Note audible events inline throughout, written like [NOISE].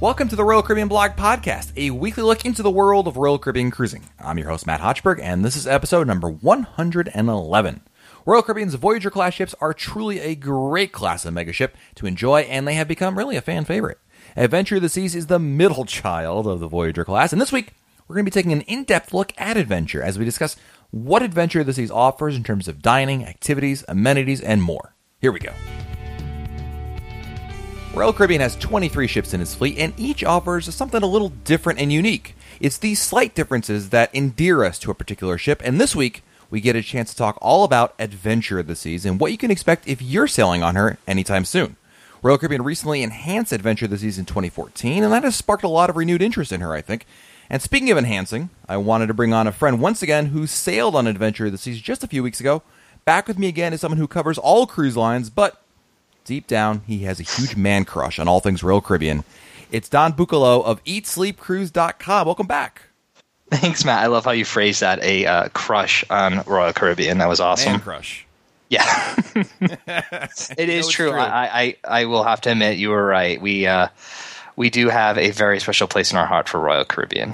Welcome to the Royal Caribbean Blog Podcast, a weekly look into the world of Royal Caribbean cruising. I'm your host, Matt Hochberg, and this is episode number 111. Royal Caribbean's Voyager class ships are truly a great class of megaship to enjoy, and they have become really a fan favorite. Adventure of the Seas is the middle [LAUGHS] child of the Voyager class, and this week we're going to be taking an in depth look at Adventure as we discuss what Adventure of the Seas offers in terms of dining, activities, amenities, and more. Here we go. Royal Caribbean has 23 ships in its fleet, and each offers something a little different and unique. It's these slight differences that endear us to a particular ship, and this week we get a chance to talk all about Adventure of the Seas and what you can expect if you're sailing on her anytime soon. Royal Caribbean recently enhanced Adventure of the Seas in 2014, and that has sparked a lot of renewed interest in her, I think. And speaking of enhancing, I wanted to bring on a friend once again who sailed on Adventure of the Seas just a few weeks ago. Back with me again is someone who covers all cruise lines, but deep down, he has a huge man crush on all things Royal Caribbean. It's Don Bucalo of EatSleepCruise.com. Welcome back. Thanks, Matt. I love how you phrased that a uh, crush on Royal Caribbean. That was awesome. Man crush. Yeah, [LAUGHS] [LAUGHS] it is true. true. I, I, I will have to admit you were right. We uh, we do have a very special place in our heart for Royal Caribbean.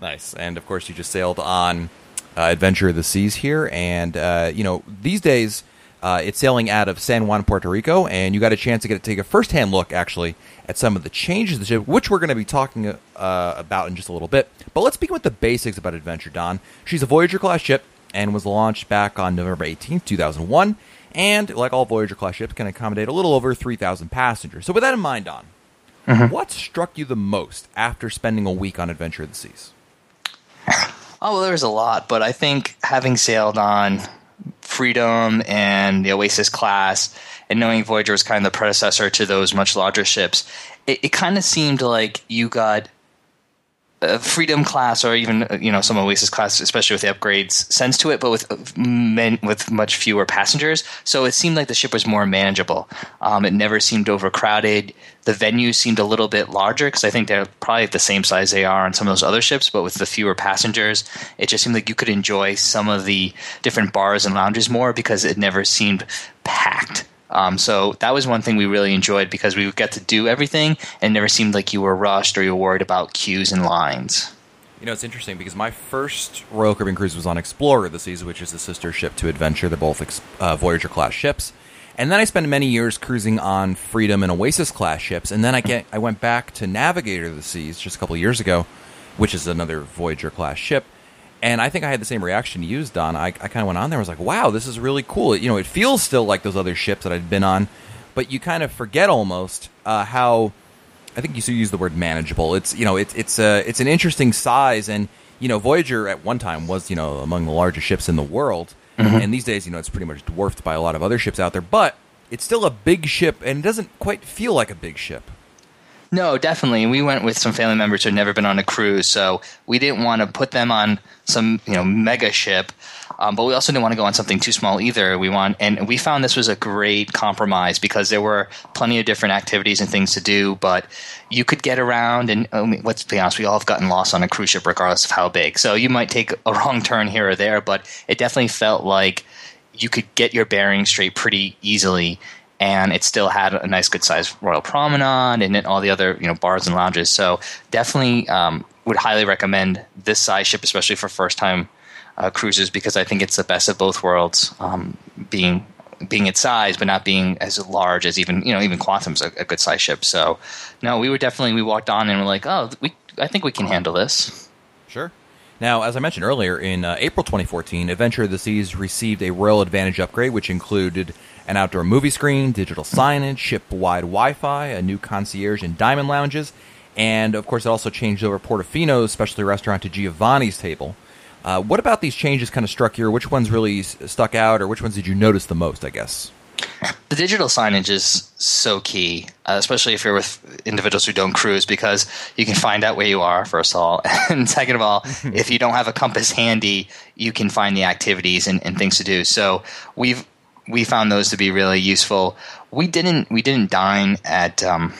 Nice, and of course you just sailed on uh, Adventure of the Seas here, and uh, you know these days uh, it's sailing out of San Juan, Puerto Rico, and you got a chance to get to take a first-hand look, actually, at some of the changes to the ship, which we're going to be talking uh, about in just a little bit. But let's begin with the basics about Adventure Don. She's a Voyager-class ship and was launched back on November 18th, 2001, and like all Voyager-class ships, can accommodate a little over 3,000 passengers. So with that in mind, Don, mm-hmm. what struck you the most after spending a week on Adventure of the Seas? [LAUGHS] Oh, well, there's a lot, but I think having sailed on Freedom and the Oasis class, and knowing Voyager was kind of the predecessor to those much larger ships, it, it kind of seemed like you got Freedom class or even you know some Oasis class, especially with the upgrades, sense to it, but with men, with much fewer passengers. So it seemed like the ship was more manageable. Um, it never seemed overcrowded. The venue seemed a little bit larger because I think they're probably the same size they are on some of those other ships, but with the fewer passengers, it just seemed like you could enjoy some of the different bars and lounges more because it never seemed packed. Um, so that was one thing we really enjoyed because we get to do everything and never seemed like you were rushed or you were worried about queues and lines. You know, it's interesting because my first Royal Caribbean cruise was on Explorer the Seas, which is a sister ship to Adventure. They're both uh, Voyager class ships. And then I spent many years cruising on Freedom and Oasis class ships. And then I get I went back to Navigator of the Seas just a couple years ago, which is another Voyager class ship. And I think I had the same reaction you used, Don. I, I kind of went on there. and was like, wow, this is really cool. You know, it feels still like those other ships that I'd been on, but you kind of forget almost uh, how. I think you still use the word manageable. It's you know it's it's a it's an interesting size, and you know Voyager at one time was you know among the largest ships in the world, mm-hmm. and these days you know it's pretty much dwarfed by a lot of other ships out there. But it's still a big ship, and it doesn't quite feel like a big ship. No, definitely. We went with some family members who had never been on a cruise, so we didn't want to put them on some you know mega ship, um, but we also didn't want to go on something too small either. We want, and we found this was a great compromise because there were plenty of different activities and things to do, but you could get around. And let's be honest, we all have gotten lost on a cruise ship, regardless of how big. So you might take a [LAUGHS] wrong turn here or there, but it definitely felt like you could get your bearings straight pretty easily and it still had a nice, good sized Royal Promenade and all the other you know bars and lounges. So definitely um, would highly recommend this size ship, especially for first time uh, cruises, because I think it's the best of both worlds, um, being being its size, but not being as large as even you know even Quantum's a, a good size ship. So no, we were definitely we walked on and we're like, oh, we I think we can handle this. Sure. Now, as I mentioned earlier, in uh, April 2014, Adventure of the Seas received a Royal Advantage upgrade, which included an outdoor movie screen, digital signage, ship-wide Wi-Fi, a new concierge and diamond lounges, and of course it also changed over Portofino's specialty restaurant to Giovanni's table. Uh, what about these changes kind of struck you, or which ones really stuck out, or which ones did you notice the most, I guess? The digital signage is so key, uh, especially if you're with individuals who don't cruise, because you can find out where you are, first of all. [LAUGHS] And second of all, [LAUGHS] if you don't have a compass handy, you can find the activities and, and things to do. So we've we found those to be really useful. We didn't we didn't dine at um,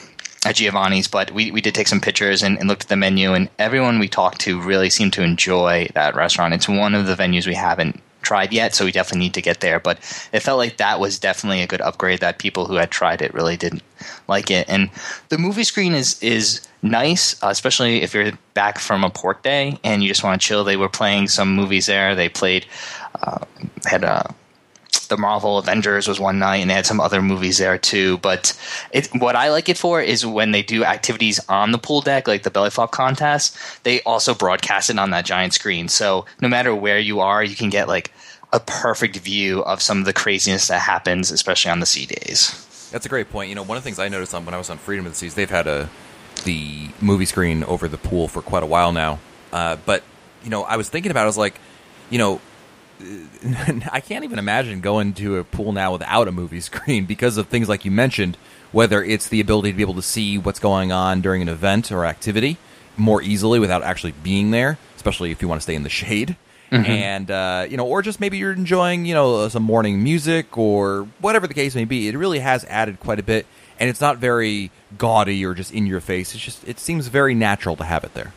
at Giovanni's, but we, we did take some pictures and, and, looked at the menu, and everyone we talked to really seemed to enjoy that restaurant. It's one of the venues we haven't tried yet, so we definitely need to get there. But it felt like that was definitely a good upgrade that people who had tried it really didn't like it. And the movie screen is is nice, uh, especially if you're back from a port day and you just want to chill. They were playing some movies there. They played uh, had a the Marvel Avengers was one night, and they had some other movies there too. But it, what I like it for is when they do activities on the pool deck, like the belly flop contest. They also broadcast it on that giant screen, so no matter where you are, you can get like a perfect view of some of the craziness that happens, especially on the sea days. That's a great point. You know, one of the things I noticed on when I was on Freedom of the Seas, they've had a the movie screen over the pool for quite a while now. Uh, but you know, I was thinking about, it, I was like, you know, I can't even imagine going to a pool now without a movie [LAUGHS] screen because of things like you mentioned, whether it's the ability to be able to see what's going on during an event or activity more easily without actually being there, especially if you want to stay in the [LAUGHS] shade. Mm-hmm. And uh, you know, or just maybe you're enjoying, you know, some morning music or whatever the case may be. It really has added quite a bit, and it's not very gaudy or just in your face. It's just it seems very natural to have it there.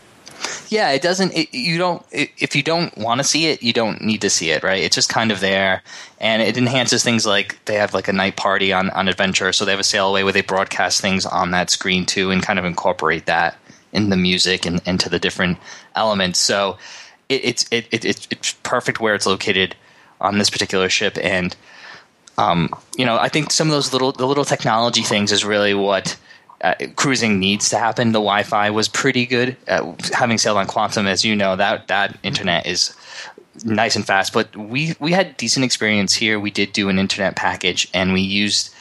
Yeah, it doesn't. It, you don't. It, if you don't want to see it, you don't need to see it, right? It's just kind of there, and it enhances things like they have like a night party on on Adventure, so they have a sail away where they broadcast things on that screen too, and kind of incorporate that in the music and into the different elements. So it, it's it, it, it's perfect where it's located on this particular ship, and um, you know, I think some of those little the little technology things is really what uh, cruising needs to happen. The Wi-Fi was pretty good. Uh, having sailed on Quantum, as you know, that that internet is nice and fast. But we we had decent experience here. We did do an internet package, and we used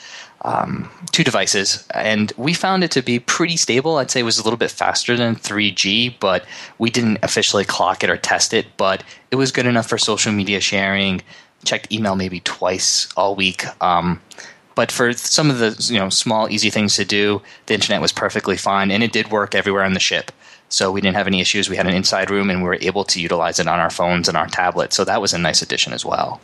um, two devices, and we found it to be pretty stable. I'd say it was a little bit faster than 3G, but we didn't officially clock it or test it. But it was good enough for social media sharing. Checked email maybe twice all week. Um, but for some of the you know small easy things to do, the internet was perfectly fine, and it did work everywhere on the ship. So we didn't have any issues. We had an inside room, and we were able to utilize it on our phones and our tablets. So that was a nice addition as well.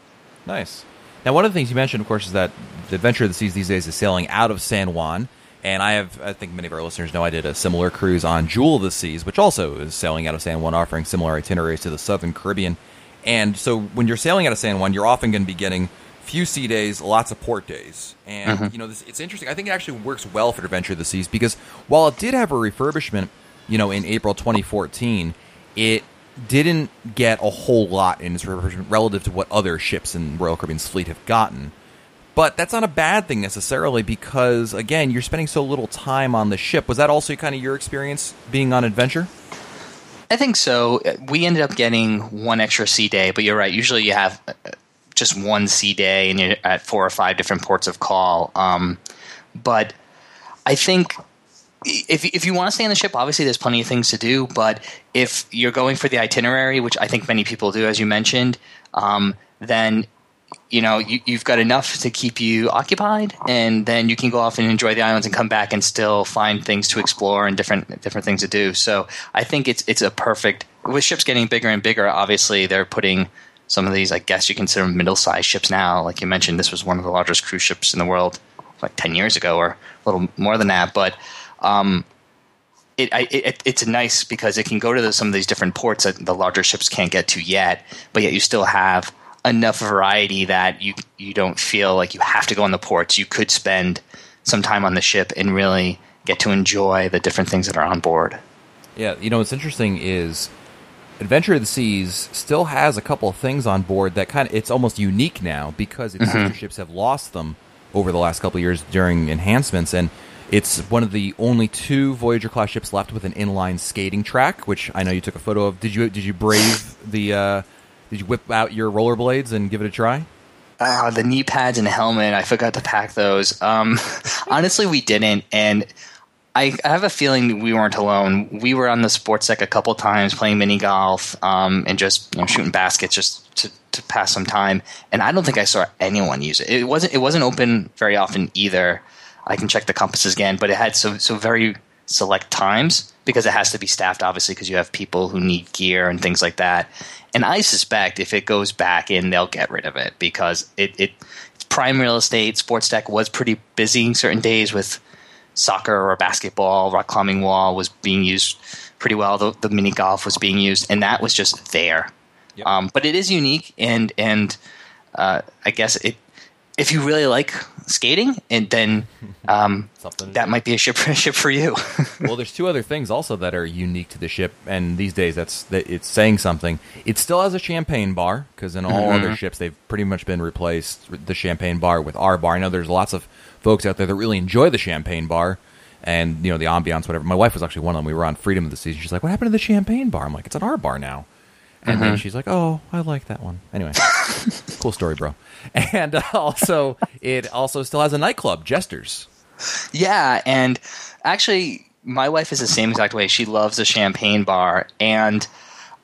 Nice. Now, one of the things you mentioned, of course, is that the Adventure of the Seas these days is sailing out of San Juan. And I have, I think many of our listeners know, I did a similar cruise on Jewel of the Seas, which also is sailing out of San Juan, offering similar itineraries to the Southern Caribbean. And so when you're sailing out of San Juan, you're often going to be getting few sea days, lots of port days, and mm-hmm. you know this, it's interesting. I think it actually works well for Adventure of the Seas because while it did have a refurbishment, you know, in April 2014, it didn't get a whole lot in its refurbishment relative to what other ships in Royal Caribbean's fleet have gotten. But that's not a bad thing necessarily because again, you're spending so little time on the ship. Was that also kind of your experience being on adventure? I think so. We ended up getting one extra sea day, but you're right. Usually you have just one sea day and you're at four or five different ports of call. Um, but I think if if you want to stay on the ship, obviously there's plenty of things to do. But if you're going for the itinerary, which I think many people do, as you mentioned, um, then you know you, have got enough to keep you occupied, and then you can go off and enjoy the islands and come back and still find things to explore and different different things to do. So I think it's it's a perfect. With ships getting bigger and bigger, obviously they're putting some of these, I guess you consider middle-sized ships now. Like you mentioned, this was one of the largest cruise ships in the world, like ten years ago, or a little more than that. But um, it, I, it, it's nice because it can go to the, some of these different ports that the larger ships can't get to yet, but yet you still have enough variety that you you don't feel like you have to go on the ports. You could spend some time on the ship and really get to enjoy the different things that are on board. Yeah, you know what's interesting is Adventure of the Seas still has a couple of things on board that kind of it's almost unique now because its mm-hmm. sister ships have lost them over the last couple of years during enhancements and it's one of the only two Voyager class ships left with an inline skating track, which I know you took a photo of. Did you did you brave the uh, did you whip out your rollerblades and give it a try? Uh, the knee pads and helmet, I forgot to pack those. Um, [LAUGHS] honestly, we didn't, and I, I, have a feeling we weren't alone. We were on the sports deck a couple times playing mini golf um, and just you know, shooting baskets just to, to pass some time. And I don't think I saw anyone use it. It wasn't it wasn't open very often either. I can check the compasses again, but it had so so very select times because it has to be staffed obviously because you have people who need gear and things like that. And I suspect if it goes back in, they'll get rid of it because it, it it's prime real estate. Sports deck was pretty busy certain days with soccer or basketball, rock climbing wall was being used pretty well. The, the mini golf was being used, and that was just there. Yep. Um, but it is unique, and and uh, I guess it if you really like skating, and then [LAUGHS] um, that might be a ship [LAUGHS] ship for you. [LAUGHS] well, there's two other things also that are unique to the ship, and these days that's that it's saying something. It still has a champagne bar because in all mm-hmm. other ships they've pretty much been replaced the champagne bar with R bar. I know there's lots of folks out there that really enjoy the champagne bar and you know the ambiance, whatever. My wife was actually one of them. We were on Freedom of the Seas. She's like, "What happened to the champagne bar?" I'm like, "It's an R bar now." And mm-hmm. then she's like, "Oh, I like that one." Anyway, [LAUGHS] cool story, bro. And uh, [LAUGHS] also, it also still has a nightclub, Jesters. Yeah, and actually, my wife is the same exact way. She loves a champagne bar, and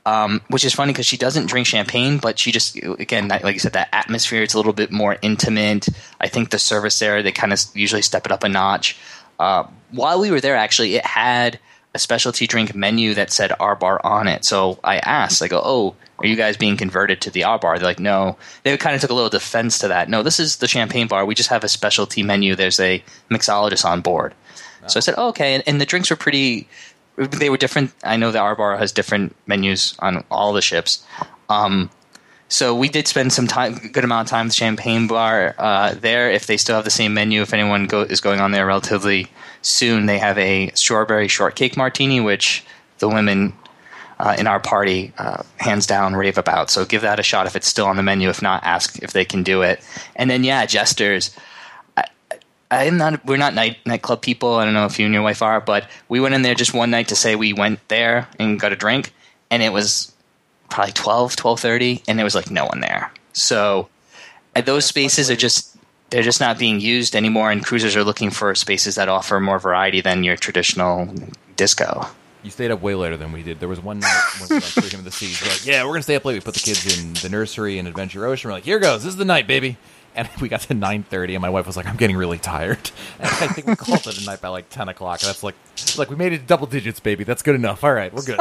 um, which is funny because she doesn't drink champagne, but she just again, like you said, that atmosphere. It's a little bit more intimate. I think the service there they kind of usually step it up a notch. Uh, while we were there, actually, it had a specialty drink menu that said R bar on it. So I asked, I go, oh, are you guys being converted to the R bar? They're like, no. They kind of took a little defense to that. No, this is the champagne bar. We just have a specialty menu. There's a mixologist on board. So I said, oh, okay. And, and, the drinks were pretty, they were different. I know the R bar has different menus on all the ships. Um, so we did spend some time, good amount of time, the champagne bar uh, there. If they still have the same menu, if anyone go, is going on there relatively soon, they have a strawberry shortcake martini, which the women uh, in our party uh, hands down rave about. So give that a shot if it's still on the menu. If not, ask if they can do it. And then yeah, jesters. I, am not. We're not night nightclub people. I don't know if you and your wife are, but we went in there just one night to say we went there and got a drink, and it was probably 12, 12.30, and there was like no one there. So uh, those spaces are just they're just not being used anymore, and cruisers are looking for spaces that offer more variety than your traditional disco. You stayed up way later than we did. There was one night when we went Freedom of the Seas. We're like, yeah, we're gonna stay up late. We put the kids in the nursery and Adventure Ocean. We're like, here goes. This is the night, baby. And [LAUGHS] we got to nine thirty, and my wife was like, "I'm getting really tired." [LAUGHS] And I think we called it a night by like ten o'clock. And that's like, like we made it double digits, baby. That's good enough. All right, we're good.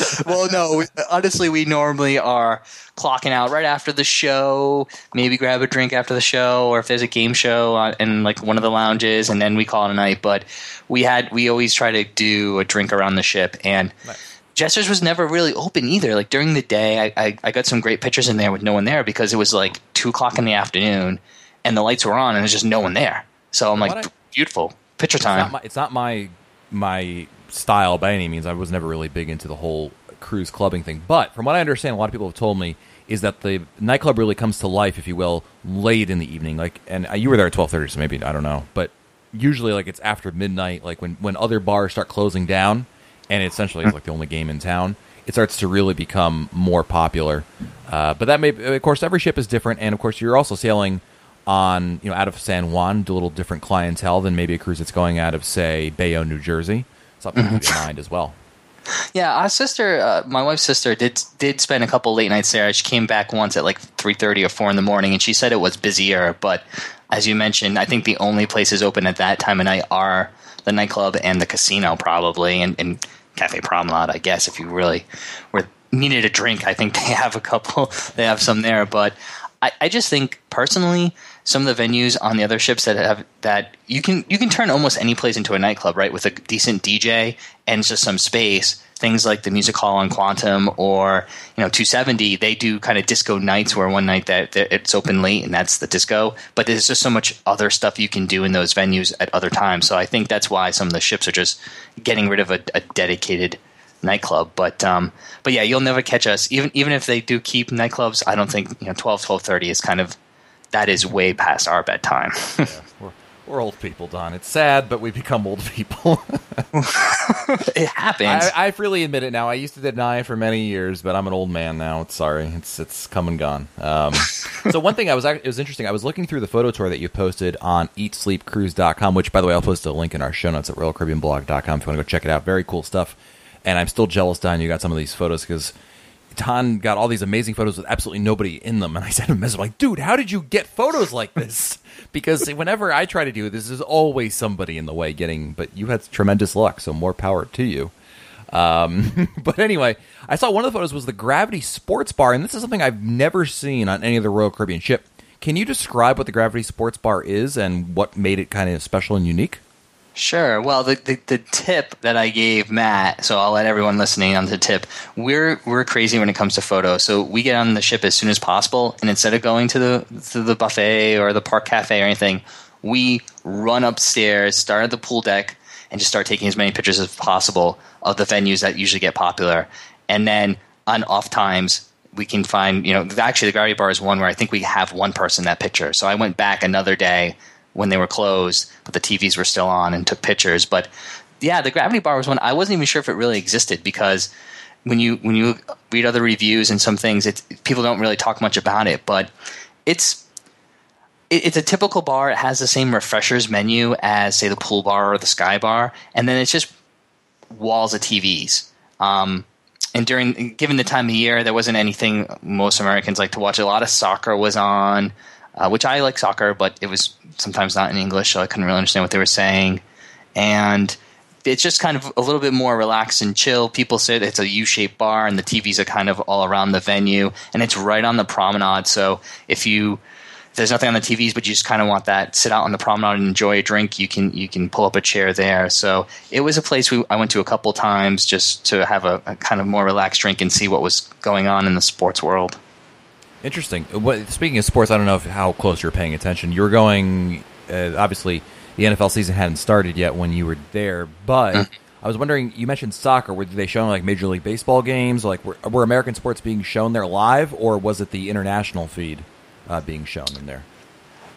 [LAUGHS] well, no, honestly, we normally are clocking out right after the show. Maybe grab a drink after the show, or if there's a game show uh, in like one of the lounges, and then we call it a night. But we had we always try to do a drink around the ship, and nice. Jesters was never really open either. Like during the day, I, I, I got some great pictures in there with no one there because it was like two o'clock in the afternoon, and the lights were on, and there's just no one there. So I'm like, I, beautiful picture time. It's not my, it's not my my style by any means. I was never really big into the whole cruise clubbing thing. But from what I understand, a lot of people have told me is that the nightclub really comes to life, if you will, late in the evening. Like, and uh, you were there at twelve thirty, so maybe I don't know, but usually like it's after midnight, like when when other bars start closing down, and it essentially is like the only game in town. It starts to really become more popular. Uh, but that may, of course, every ship is different, and of course, you're also sailing on you know out of San Juan, to a little different clientele than maybe a cruise that's going out of say Bayonne, New Jersey something to keep in mind as well. Yeah, our sister, uh, my wife's sister, did did spend a couple late nights there. She came back once at like three thirty or four in the morning, and she said it was busier. But as you mentioned, I think the only places open at that time of night are the nightclub and the casino, probably, and, and Cafe Promenade. I guess if you really were needed a drink, I think they have a couple. [LAUGHS] They have some there, but I, I just think personally some of the venues on the other ships that have that you can you can turn almost any place into a nightclub, right? With a decent DJ and just some space. Things like the music hall on Quantum or you know 270, they do kind of disco nights where one night that, it's open late and that's the disco. But there's just so much other stuff you can do in those venues at other times. So I think that's why some of the ships are just getting rid of a, a dedicated nightclub. But um, but yeah, you'll never catch us. Even even if they do keep nightclubs, I don't think you know 12, 12.30 is kind of that is way past our bedtime. [LAUGHS] yeah, we're, we're, old people, Don. It's sad, but we become old people. [LAUGHS] it happens. I, I, freely admit it now. I used to deny it for many years, but I'm an old man now. It's sorry. It's it's come and gone. Um, [LAUGHS] so one thing I was it was interesting. I was looking through the photo tour that you posted on EatSleepCruise.com, which by the way I'll post a link in our show notes at RoyalCaribbeanBlog.com if you want to go check it out. Very cool stuff. And I'm still jealous, Don. You got some of these photos because Don got all these amazing photos with absolutely nobody in them, and I sent him a message like, "Dude, how did you get photos like this?" [LAUGHS] Because whenever I try to do this, there's always somebody in the way getting. But you had tremendous luck, so more power to you. Um, [LAUGHS] but anyway, I saw one of the photos was the Gravity Sports Bar, and this is something I've never seen on any of the Royal Caribbean ship. Can you describe what the Gravity Sports Bar is and what made it kind of special and unique? Sure. Well, the, the, the tip that I gave Matt, so I'll let everyone listening on the tip. We're we're crazy when it comes to photos. So we get on the ship as soon as possible, and instead of going to the to the buffet or the park cafe or anything, we run upstairs, start at the pool deck, and just start taking as many pictures as possible of the venues that usually get popular. And then on off times, we can find you know actually the gravity bar is one where I think we have one person that picture. So I went back another day when they were closed, but the TVs were still on and took pictures. But yeah, the gravity bar was one I wasn't even sure if it really existed because when you when you read other reviews and some things, people don't really talk much about it. But it's it, it's a typical bar. It has the same refreshers menu as say the pool bar or the sky bar, and then it's just walls of TVs. Um, and during given the time of year, there wasn't anything most Americans like to watch. A lot of soccer was on uh, which I like soccer, but it was sometimes not in English, so I couldn't really understand what they were saying. And it's just kind of a little bit more relaxed and chill. People sit, it's a U shaped bar, and the TVs are kind of all around the venue, and it's right on the promenade. So if you there's nothing on the TVs, but you just kind of want that sit out on the promenade and enjoy a drink, you can you can pull up a chair there. So it was a place we I went to a couple times just to have a, a kind of more relaxed drink and see what was going on in the sports world. Interesting. What, speaking of sports, I don't know if, how close you're paying attention. You were going, uh, obviously, the NFL season hadn't started yet when you were there, but mm. I was wondering. You mentioned soccer. Were they showing like Major League Baseball games? Like, were, were American sports being shown there live, or was it the international feed uh, being shown in there?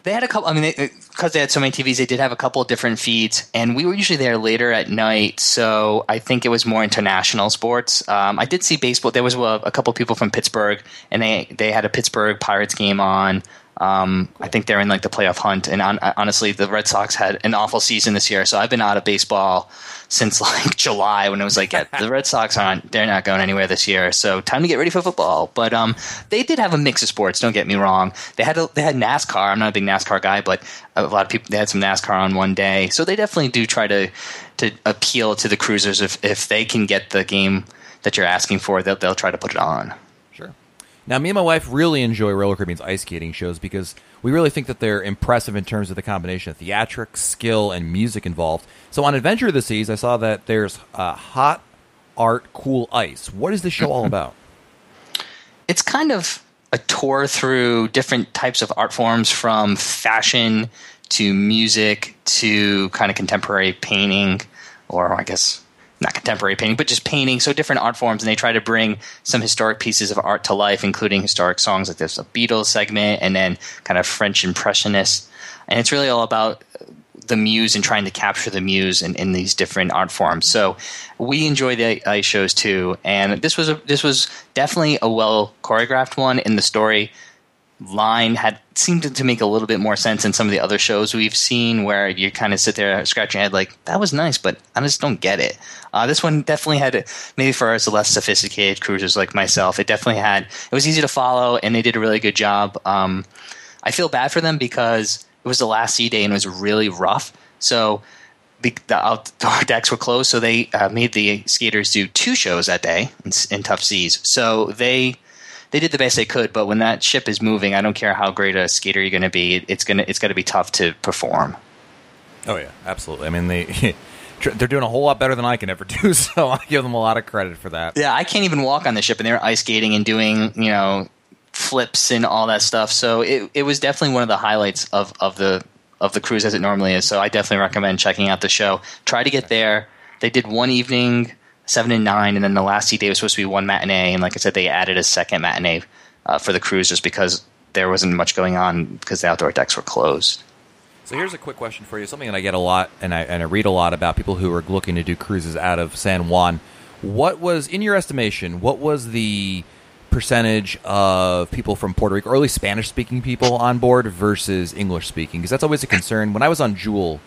They had a couple. I mean, because they, they, had so many TVs, they did have a couple of different feeds, and we were usually there later at night. So I think it was more international sports. Um, I did see baseball. There was a, a couple people from Pittsburgh, and they they had a Pittsburgh Pirates game on. Um, I think they're in like the playoff hunt, and on, honestly, the Red Sox had an awful season this year. So I've been out of baseball since [LAUGHS] like July when it was like, yeah, the Red Sox aren't they're not going anywhere this year. So time to get ready for football. But um, they did have a mix of sports. Don't get me wrong. They had a, they had NASCAR. I'm not a big NASCAR guy, but a lot of people they had some NASCAR on one day. So they definitely do try to to appeal to the cruisers if if they can get the game that you're asking for, they'll they'll try to put it on. Now, me and my wife really enjoy Royal Caribbean's ice skating shows because we really think that they're impressive in terms of the combination of theatrics, skill, and music involved. So on Adventure of the Seas, I saw that there's uh, Hot Art Cool Ice. What is the show all about? [LAUGHS] It's kind of a tour through different types of art forms from fashion to music to kind of contemporary painting, or I guess not contemporary painting, but just painting, so different art forms, and they try to bring some historic pieces of art to life, including historic songs like there's a Beatles segment, and then kind of French Impressionists, and it's really all about the muse and trying to capture the muse in, in these different art forms. So we enjoy the ice shows too, and this was a, this was definitely a well choreographed one in the story line had seemed to, make a little bit more sense in some of the other shows we've seen where you kind of sit there scratching your head like that was nice but i just don't get it. Uh, this one definitely had maybe for us less sophisticated cruisers like myself it definitely had it was easy to follow and they did a really good job. Um, i feel bad for them because it was the last sea day and it was really rough. So the, [LAUGHS] the outdoor decks were closed so they uh, made the skaters do two shows that day in, in tough seas. So they they did the best they could. But when that ship is moving, I don't care how great a skater you're going to be. It's gonna it's going to be tough to perform. Oh yeah, absolutely. I mean they. [LAUGHS] They're doing a whole lot better than I can ever [LAUGHS] do, so I give them a lot of credit for that. Yeah, I can't even walk on the ship, and they're ice skating and doing, you know, flips and all that stuff. So it it was definitely one of the highlights of of the of the cruise as it normally is. So I definitely recommend checking out the show. Try to get there. They did one evening seven and nine, and then the last day was supposed to be one matinee. And like I said, they added a second matinee uh, for the cruise just because there wasn't much going on because the outdoor decks were closed. So here's a quick question for you. Something that I get a lot, and I and I read a lot about people who are looking to do cruises out of San Juan. What was, in your estimation, what was the percentage of people from Puerto Rico, or at least Spanish-speaking people, on board versus English-speaking? Because that's always a concern. When I was on Jewel,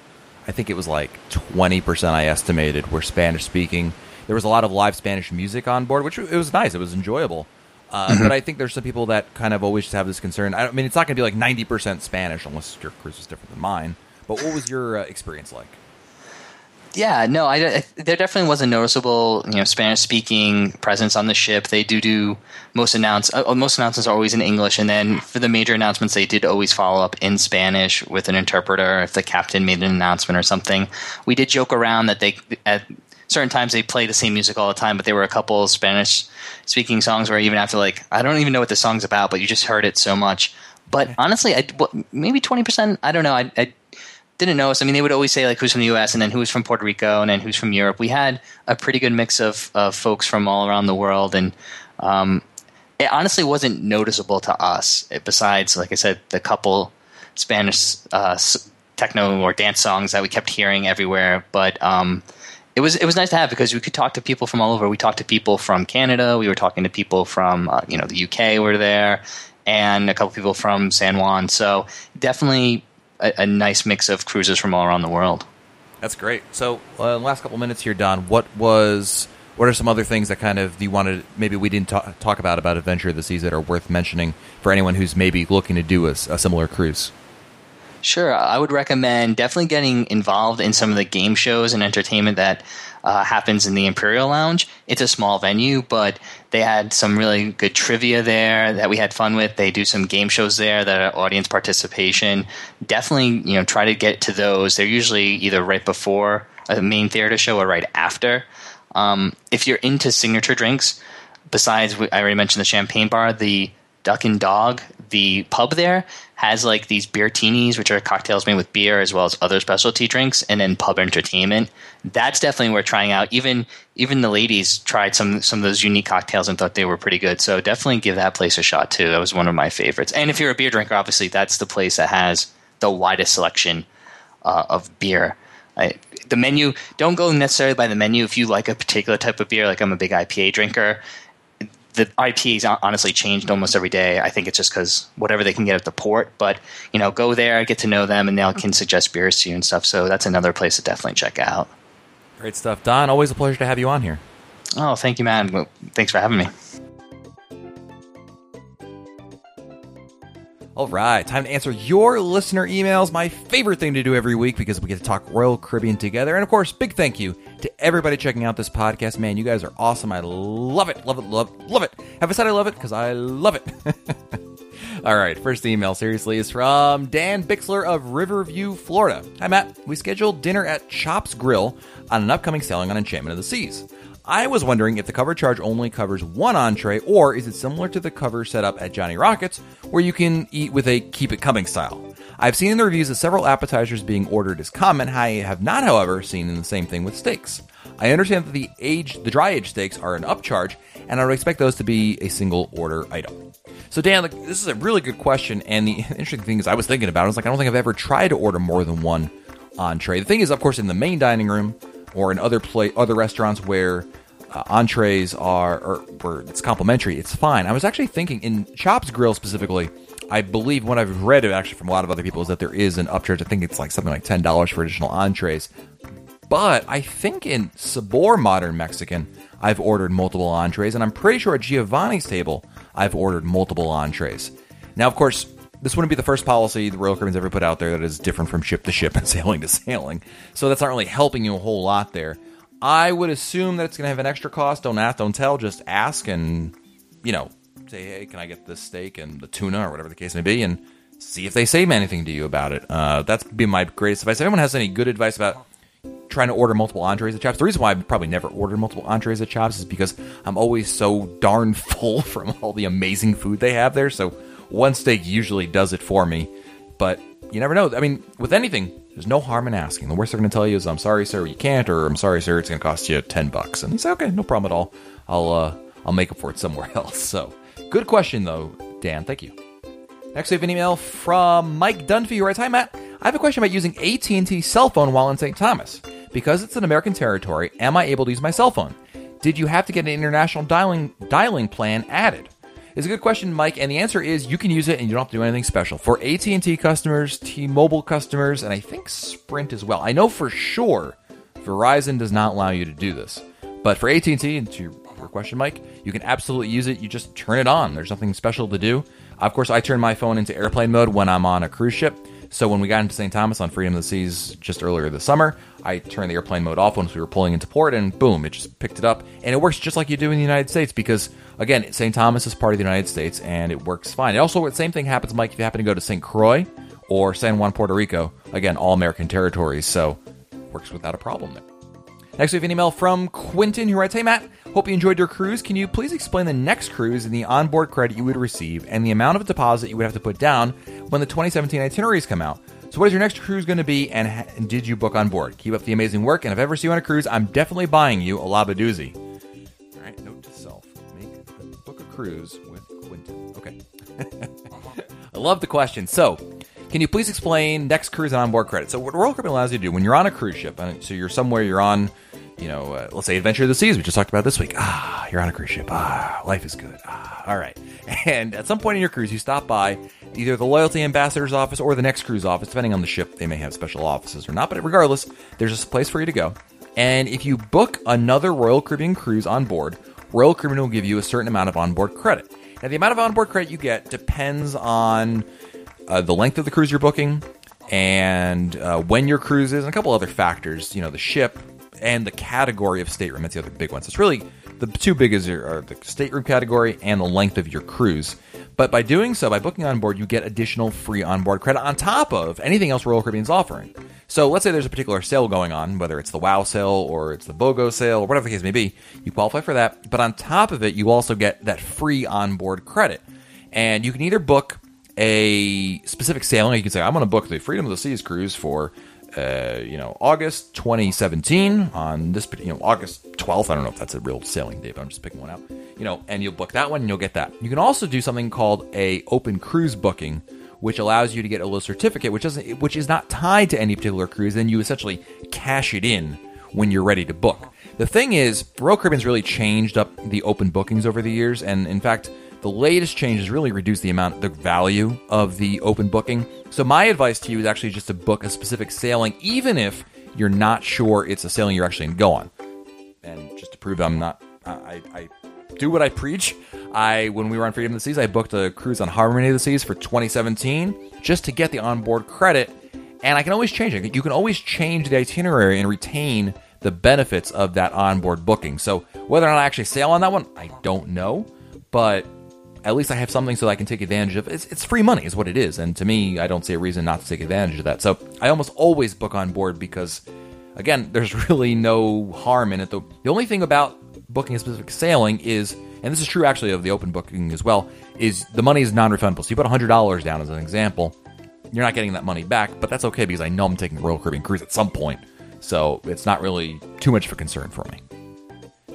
I think it was like 20% I estimated were Spanish-speaking there was a lot of live Spanish music on board, which it was nice. It was enjoyable. Uh, mm-hmm. But I think there's some people that kind of always have this concern. I, I mean, it's not going to be like 90% Spanish unless your cruise is different than mine. But what was your uh, experience like? Yeah, no, I, I, there definitely was a noticeable, you know, Spanish speaking presence on the ship. They do do most announce uh, most announcements are always in English, and then for the major announcements, they did always follow up in Spanish with an interpreter if the captain made an announcement or something. We did joke around that they at certain times they play the same music all the time, but there were a couple Spanish speaking songs where even after like I don't even know what the song's about, but you just heard it so much. But honestly, I, maybe twenty percent. I don't know. I, I didn't notice. I mean, they would always say like who's from the U.S. and then who's from Puerto Rico and then who's from Europe. We had a pretty good mix of, of folks from all around the world, and um, it honestly wasn't noticeable to us. besides, like I said, the couple Spanish uh, techno or dance songs that we kept hearing everywhere, but. Um, it was it was nice to have because we could talk to people from all over. We talked to people from Canada. We were talking to people from uh, you know the UK were there, and a couple people from San Juan. So definitely a, a, nice mix of cruises from all around the world. That's great. So, uh, last couple minutes here, Don. What was what are some other things that kind of you wanted maybe we didn't talk, talk about about Adventure of the Seas that are worth mentioning for anyone who's maybe looking to do a, a similar cruise? Sure, I would recommend definitely getting involved in some of the game shows and entertainment that uh, happens in the Imperial Lounge. It's a small venue, but they had some really good trivia there that we had fun with. They do some game shows there that are audience participation. Definitely, you know, try to get to those. They're usually either right before a main theater show or right after. Um, if you're into signature drinks, besides I already mentioned the champagne bar, the Duck and Dog, the pub there has like these beer teenies, which are cocktails made with beer as well as other specialty drinks, and then pub entertainment. That's definitely worth trying out. Even even the ladies tried some some of those unique cocktails and thought they were pretty good. So definitely give that place a shot too. That was one of my favorites. And if you're a beer drinker, obviously that's the place that has the widest selection uh, of beer. I, the menu don't go necessarily by the menu if you like a particular type of beer like i'm a big ipa drinker the IPAs honestly changed almost every day. I think it's just because whatever they can get at the port. But you know, go there, get to know them, and they can suggest beers to you and stuff. So that's another place to definitely check out. Great stuff, Don. Always a pleasure to have you on here. Oh, thank you, man. Well, thanks for having me. All right, time to answer your listener emails. My favorite thing to do every week because we get to talk Royal Caribbean together. And of course, big thank you to everybody checking out this podcast. Man, you guys are awesome. I love it, love it, love, love it. Have I said I love it? Because I love it. [LAUGHS] All right, first email, seriously, is from Dan Bixler of Riverview, Florida. Hi, Matt. We scheduled dinner at Chops Grill on an upcoming sailing on Enchantment of the Seas. I was wondering if the cover charge only covers one entree, or is it similar to the cover set up at Johnny Rockets, where you can eat with a keep it coming style? I've seen in the reviews that several appetizers being ordered is common. I have not, however, seen the same thing with steaks. I understand that the age, the dry aged steaks are an upcharge, and I would expect those to be a single order item. So, Dan, this is a really good question, and the [LAUGHS] interesting thing is, I was thinking about it. I was like, I don't think I've ever tried to order more than one entree. The thing is, of course, in the main dining room or in other play other restaurants where uh, entrees are or where it's complimentary, it's fine. I was actually thinking in Chops Grill specifically. I believe what I've read actually from a lot of other people is that there is an upcharge. I think it's like something like ten dollars for additional entrees. But I think in Sabor Modern Mexican, I've ordered multiple entrees, and I'm pretty sure at Giovanni's table, I've ordered multiple entrees. Now, of course, this wouldn't be the first policy the Royal Caribbean's ever put out there that is different from ship to ship and [LAUGHS] sailing to sailing. So that's not really helping you a whole lot there. I would assume that it's going to have an extra cost. Don't ask, don't tell. Just ask and, you know, say, hey, can I get this steak and the tuna or whatever the case may be, and see if they say anything to you about it. Uh, that's be my greatest advice. If anyone has any good advice about trying to order multiple entrees at Chops, the reason why I've probably never ordered multiple entrees at Chops is because I'm always so darn [LAUGHS] full from all the amazing food they have there. So one steak usually does it for me. But you never know. I mean, with anything, there's no harm in asking. The worst they're going to tell you is, "I'm sorry, sir, you can't," or "I'm sorry, sir, it's going to cost you ten bucks." And you say, "Okay, no problem at all. I'll uh, I'll make up for it somewhere [LAUGHS] else." So, good question though, Dan. Thank you. Next, we have an email from Mike Dunphy who writes, "Hi Matt, I have a question about using AT&T cell phone while in St. Thomas. Because it's an American territory, am I able to use my cell phone? Did you have to get an international dialing dialing plan added?" It's a good question, Mike, and the answer is you can use it and you don't have to do anything special. For AT&T customers, T-Mobile customers, and I think Sprint as well. I know for sure Verizon does not allow you to do this. But for AT&T, and to your question, Mike, you can absolutely use it. You just turn it on. There's nothing special to do. Of course, I turn my phone into airplane mode when I'm on a cruise ship. So when we got into St. Thomas on Freedom of the Seas just earlier this summer, I turned the airplane mode off once we were pulling into port, and boom, it just picked it up. And it works just like you do in the United States because, again, St. Thomas is part of the United States, and it works fine. It also, the same thing happens, Mike, if you happen to go to St. Croix or San Juan, Puerto Rico. Again, all American territories, so works without a problem there. Next, we have an email from Quentin who writes Hey, Matt, hope you enjoyed your cruise. Can you please explain the next cruise and the onboard credit you would receive and the amount of deposit you would have to put down when the 2017 itineraries come out? So, what is your next cruise going to be, and, and did you book on board? Keep up the amazing work, and if I ever see you on a cruise, I'm definitely buying you a Labadoozy. All right, note to self: make book a cruise with Quentin. Okay. [LAUGHS] I love the question. So, can you please explain next cruise and onboard credit? So, what Royal Caribbean allows you to do when you're on a cruise ship, and so you're somewhere, you're on, you know, uh, let's say Adventure of the Seas, we just talked about this week. Ah, you're on a cruise ship. Ah, life is good. Ah, all right. [LAUGHS] And at some point in your cruise, you stop by either the loyalty ambassador's office or the next cruise office, depending on the ship. They may have special offices or not, but regardless, there's a place for you to go. And if you book another Royal Caribbean cruise on board, Royal Caribbean will give you a certain amount of onboard credit. Now, the amount of onboard credit you get depends on uh, the length of the cruise you're booking and uh, when your cruise is, and a couple other factors. You know, the ship and the category of stateroom. That's the other big ones. It's really the two biggest are the stateroom category and the length of your cruise. But by doing so, by booking on board, you get additional free onboard credit on top of anything else Royal Caribbean's offering. So let's say there's a particular sale going on, whether it's the WoW sale or it's the BOGO sale or whatever the case may be, you qualify for that. But on top of it, you also get that free onboard credit. And you can either book a specific sailing. You can say, I'm going to book the Freedom of the Seas cruise for, uh, you know, August 2017 on this, you know, August 12th. I don't know if that's a real sailing date, but I'm just picking one out. You know, and you'll book that one and you'll get that. You can also do something called a open cruise booking, which allows you to get a little certificate, which doesn't, which is not tied to any particular cruise. Then you essentially cash it in when you're ready to book. The thing is, Royal Caribbean's really changed up the open bookings over the years, and in fact, the latest changes really reduce the amount, the value of the open booking. So my advice to you is actually just to book a specific sailing, even if you're not sure it's a sailing you're actually going to go on. And just to prove I'm not, I, I do what I preach. I when we were on Freedom of the Seas, I booked a cruise on Harmony of the Seas for 2017 just to get the onboard credit. And I can always change it. You can always change the itinerary and retain the benefits of that onboard booking. So whether or not I actually sail on that one, I don't know. But at least I have something so I can take advantage of. It's, it's free money, is what it is, and to me, I don't see a reason not to take advantage of that. So I almost always book on board because, again, [LAUGHS] there's really no harm in it. The, the only thing about booking a specific sailing is, and this is true actually of the open booking as well, is the money is non-refundable. So you put hundred dollars down as an example, you're not getting that money back, but that's okay because I know I'm taking a Royal Caribbean cruise at some point, so it's not really too much of a concern for me.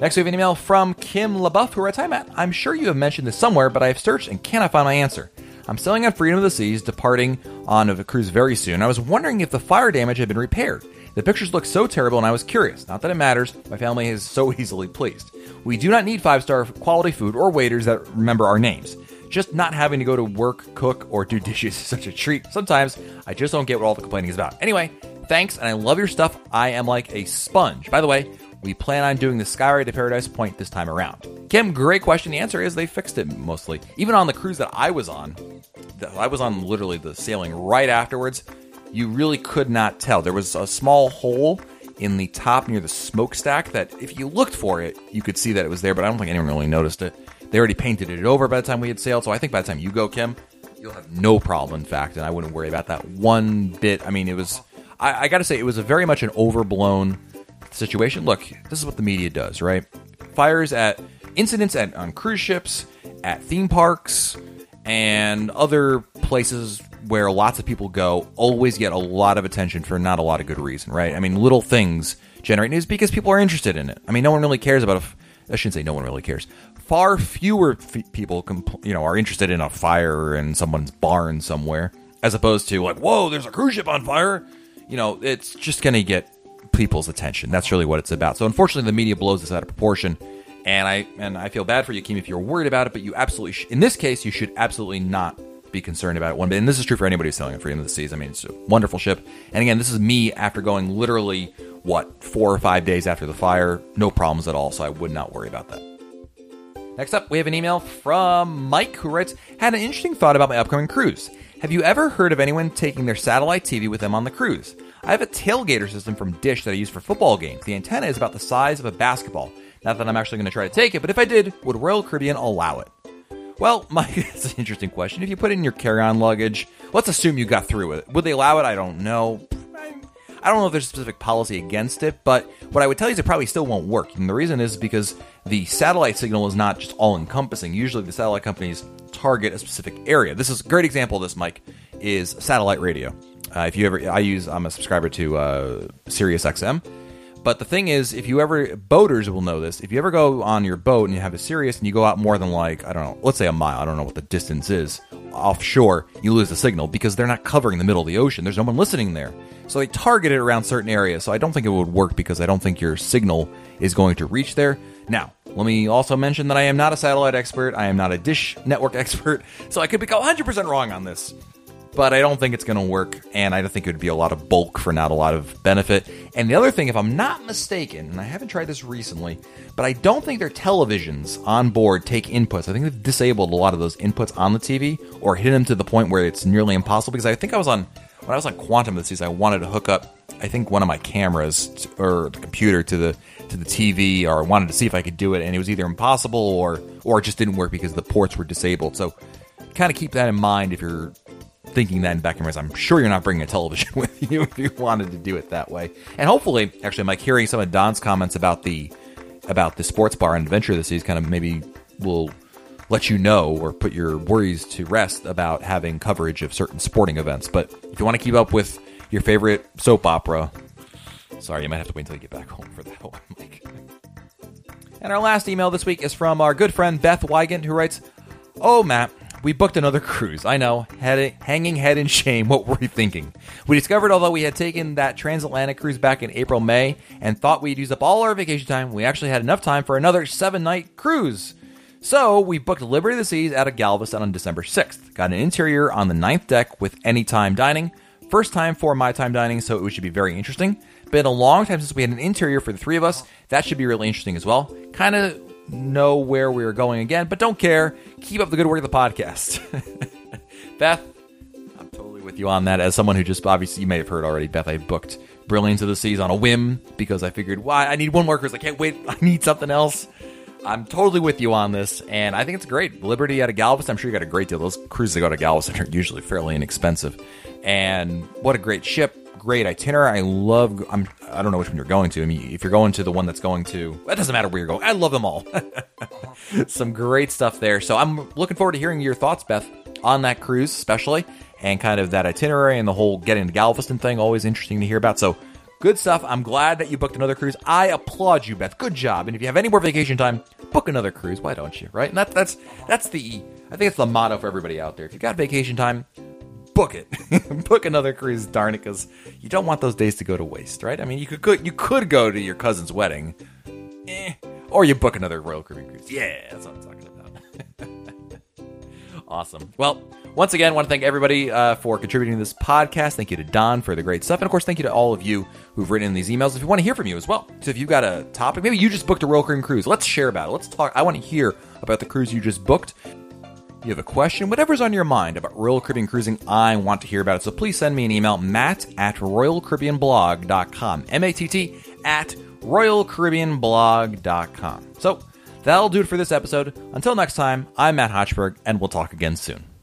Next, we have an email from Kim LaBeouf who writes, Hi Matt, I'm sure you have mentioned this somewhere, but I have searched and cannot find my answer. I'm sailing on Freedom of the Seas, departing on a cruise very soon. I was wondering if the fire damage had been repaired. The pictures look so terrible, and I was curious. Not that it matters, my family is so [LAUGHS] easily pleased. We do not need five star quality food or waiters that remember our names. Just not having to go to work, cook, or do [LAUGHS] dishes is such a treat. Sometimes I just don't get what all the complaining is about. Anyway, thanks, and I love your stuff. I am like a sponge. By the way, we plan on doing the Skyway to Paradise Point this time around. Kim, great question. The answer is they fixed it mostly. Even on the cruise that I was on, I was on literally the sailing right afterwards. You really could not tell. There was a small hole in the top near the smokestack that if you looked for it, you could see that it was there, but I don't think anyone really noticed it. They already painted it over by the time we had sailed, so I think by the time you go, Kim, you'll have no problem, in fact, and I wouldn't worry about that one bit. I mean, it was, I, I gotta say, it was a very much an overblown situation. Look, this is what the media does, right? Fires at incidents at on cruise ships, at theme parks, and other places where lots of people go always get a lot of attention for not a lot of good reason, right? I mean, little things generate news because people are interested in it. I mean, no one really cares about a. I shouldn't say no one really cares. Far fewer f- people, compl- you know, are interested in a fire in someone's barn somewhere, as opposed to like, whoa, there's a cruise ship on fire. You know, it's just going to get people's attention. That's really what it's about. So unfortunately, the media blows this out of proportion, and I and I feel bad for you, Kim, if you're worried about it. But you absolutely, sh- in this case, you should absolutely not be concerned about it one bit. And this is true for anybody who's sailing on Freedom of the Seas. I mean, it's a wonderful ship. And again, this is me after going literally what four or five days after the fire, no problems at all. So I would not worry about that. Next up, we have an email from Mike who writes, Had an interesting thought about my upcoming cruise. Have you ever heard of anyone taking their satellite TV with them on the cruise? I have a tailgater system from Dish that I use for football games. The antenna is about the size of a basketball. Not that I'm actually going to try to take it, but if I did, would Royal Caribbean allow it? Well, [LAUGHS] Mike, that's an interesting question. If you put it in your carry-on luggage, let's assume you got through with it. Would they allow it? I don't know. I don't know if there's a specific policy against it, but what I would tell you is it probably still won't work. And the reason is because the satellite signal is not just all encompassing. Usually the satellite companies target a specific area. This is a great example of this, Mike, is satellite radio. Uh, if you ever, I use, I'm a subscriber to uh, Sirius XM. But the thing is, if you ever, boaters will know this. If you ever go on your boat and you have a Sirius and you go out more than like, I don't know, let's say a mile, I don't know what the distance is, offshore, you lose the signal because they're not covering the middle of the ocean. There's no one listening there. So they target it around certain areas. So I don't think it would work because I don't think your signal is going to reach there. Now, let me also mention that I am not a satellite expert. I am not a dish network [LAUGHS] expert. So I could be 100% wrong on this. But I don't think it's going to work. And I don't think it would be a lot of bulk for not a lot of benefit. And the other thing, if I'm not mistaken, and I haven't tried this recently, but I don't think their televisions on board take inputs. I think they've disabled a lot of those inputs on the TV or hidden them to the point where it's nearly impossible. Because I think I was on when I was on Quantum this season, I wanted to hook up, I think one of my cameras to, or the computer to the to the TV, or I wanted to see if I could do it, and it was either impossible or or it just didn't work because the ports were disabled. So, kind of keep that in mind if you're thinking that in back in your I'm sure you're not bringing a television [LAUGHS] with you if you wanted to do it that way. And hopefully, actually, Mike, hearing some of Don's comments about the about the sports bar and adventure this season, kind of maybe will let you know or put your worries to rest about having coverage of certain sporting events. But if you want to keep up with your favorite soap opera, sorry, you might have to wait until you get back home for that [LAUGHS] one, Mike. And our last email this week is from our good friend Beth Wygant, who writes, "Oh Matt." We booked another cruise. I know, hanging head in shame. [LAUGHS] What were we thinking? We discovered, although we had taken that transatlantic cruise back in April, May, and thought we'd use up all our vacation time, we actually had enough time for another seven night cruise. So we booked Liberty of the Seas out of Galveston on December 6th. Got an interior on the ninth deck with anytime dining. First time for my time dining, so it should be very interesting. Been a long time since we had an interior for the three of us. That should be really interesting as well. Kind of know where we are going again, but don't care. Keep up the good work of the podcast. [LAUGHS] Beth, I'm totally with you on that. As someone who just obviously you may have heard already, Beth, I booked Brilliance of the Seas on a whim because I figured, why? I need one more cruise. I can't wait. [LAUGHS] I need something else. I'm totally with you on this, and I think it's great. Liberty out of Galveston, I'm sure you got a great deal. Those cruises that go to Galveston are usually fairly inexpensive, and what a great ship. Great itinerary. I love. I'm. I don't know which one you're going to. I mean, if you're going to the one that's going to, that doesn't matter where you're going. I love them all. [LAUGHS] Some great stuff there. So I'm looking forward to hearing your thoughts, Beth, on that cruise, especially, and kind of that itinerary and the whole getting to Galveston thing. Always interesting to hear about. So Good stuff. I'm glad that you booked another cruise. I applaud you, Beth. Good job. And if you have any more vacation time, book another cruise. Why don't you? Right? And that, that's that's the I think it's the motto for everybody out there. If you've got vacation time, book it. [LAUGHS] book another cruise, darn it, because you don't want those days to go to waste, right? I mean, you could you could go to your cousin's wedding, eh, or you book another Royal Caribbean cruise. Yeah, that's what I'm talking about. [LAUGHS] awesome. Well, once again, I want to thank everybody uh, for contributing to this podcast. Thank you to Don for the great stuff. And of course, thank you to all of you who've written in these emails. If you want to hear from you as well. So if you've got a topic, maybe you just booked a Royal Caribbean cruise, let's share about it. Let's talk. I want to hear about the cruise you just booked. You have a question, whatever's on your mind about Royal Caribbean cruising, I want to hear about it. So please send me an email, matt at royalcaribbeanblog.com. M-A-T-T at royalcaribbeanblog.com. So that'll do it for this episode. Until next time, I'm Matt Hochberg, and we'll talk again soon.